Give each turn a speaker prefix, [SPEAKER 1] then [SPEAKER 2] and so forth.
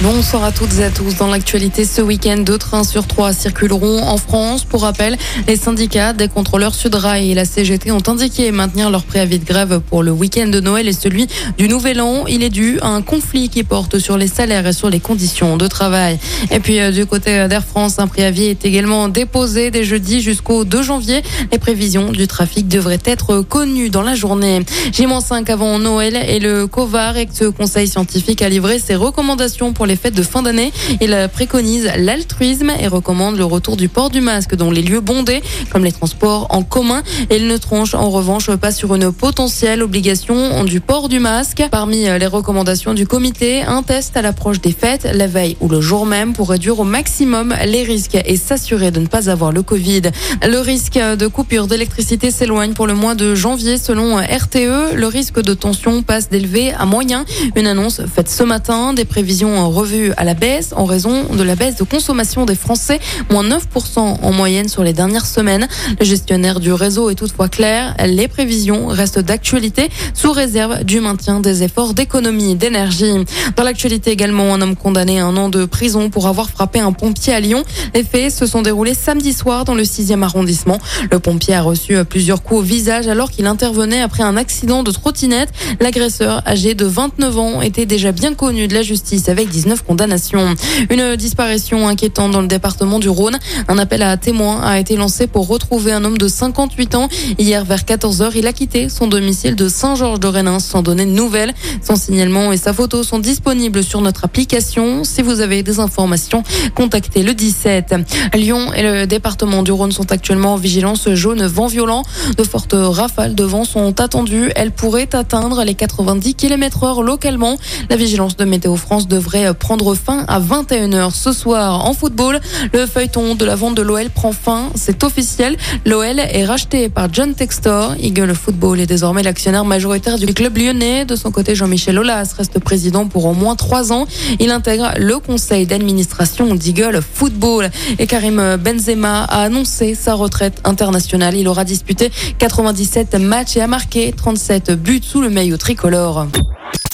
[SPEAKER 1] Bonsoir à toutes et à tous. Dans l'actualité ce week-end, deux trains sur trois circuleront en France. Pour rappel, les syndicats des contrôleurs Sudrail et la CGT ont indiqué maintenir leur préavis de grève pour le week-end de Noël et celui du Nouvel An. Il est dû à un conflit qui porte sur les salaires et sur les conditions de travail. Et puis euh, du côté d'Air France, un préavis est également déposé dès jeudi jusqu'au 2 janvier. Les prévisions du trafic devraient être connues dans la journée. J-5 avant Noël et le COVAR, ce conseil scientifique, a livré ses recommandations pour les fêtes de fin d'année. Il préconise l'altruisme et recommande le retour du port du masque dans les lieux bondés, comme les transports en commun. Il ne tronche en revanche pas sur une potentielle obligation du port du masque. Parmi les recommandations du comité, un test à l'approche des fêtes, la veille ou le jour même pour réduire au maximum les risques et s'assurer de ne pas avoir le Covid. Le risque de coupure d'électricité s'éloigne pour le mois de janvier selon RTE. Le risque de tension passe d'élevé à moyen. Une annonce faite ce matin. Des prévisions revue à la baisse en raison de la baisse de consommation des Français, moins 9% en moyenne sur les dernières semaines. Le gestionnaire du réseau est toutefois clair, les prévisions restent d'actualité sous réserve du maintien des efforts d'économie d'énergie. Dans l'actualité également, un homme condamné à un an de prison pour avoir frappé un pompier à Lyon. Les faits se sont déroulés samedi soir dans le 6e arrondissement. Le pompier a reçu plusieurs coups au visage alors qu'il intervenait après un accident de trottinette. L'agresseur, âgé de 29 ans, était déjà bien connu de la justice avec 19 condamnations. Une disparition inquiétante dans le département du Rhône. Un appel à témoins a été lancé pour retrouver un homme de 58 ans. Hier vers 14h, il a quitté son domicile de Saint-Georges de Rénin sans donner de nouvelles. Son signalement et sa photo sont disponibles sur notre application. Si vous avez des informations, contactez le 17. Lyon et le département du Rhône sont actuellement en vigilance jaune vent violent. De fortes rafales de vent sont attendues. Elles pourraient atteindre les 90 km heure localement. La vigilance de Météo France devrait prendre fin à 21h ce soir. En football, le feuilleton de la vente de l'OL prend fin. C'est officiel. L'OL est racheté par John Textor. Eagle Football est désormais l'actionnaire majoritaire du club lyonnais. De son côté, Jean-Michel Aulas reste président pour au moins trois ans. Il intègre le conseil d'administration d'Eagle Football. Et Karim Benzema a annoncé sa retraite internationale. Il aura disputé 97 matchs et a marqué 37 buts sous le maillot tricolore.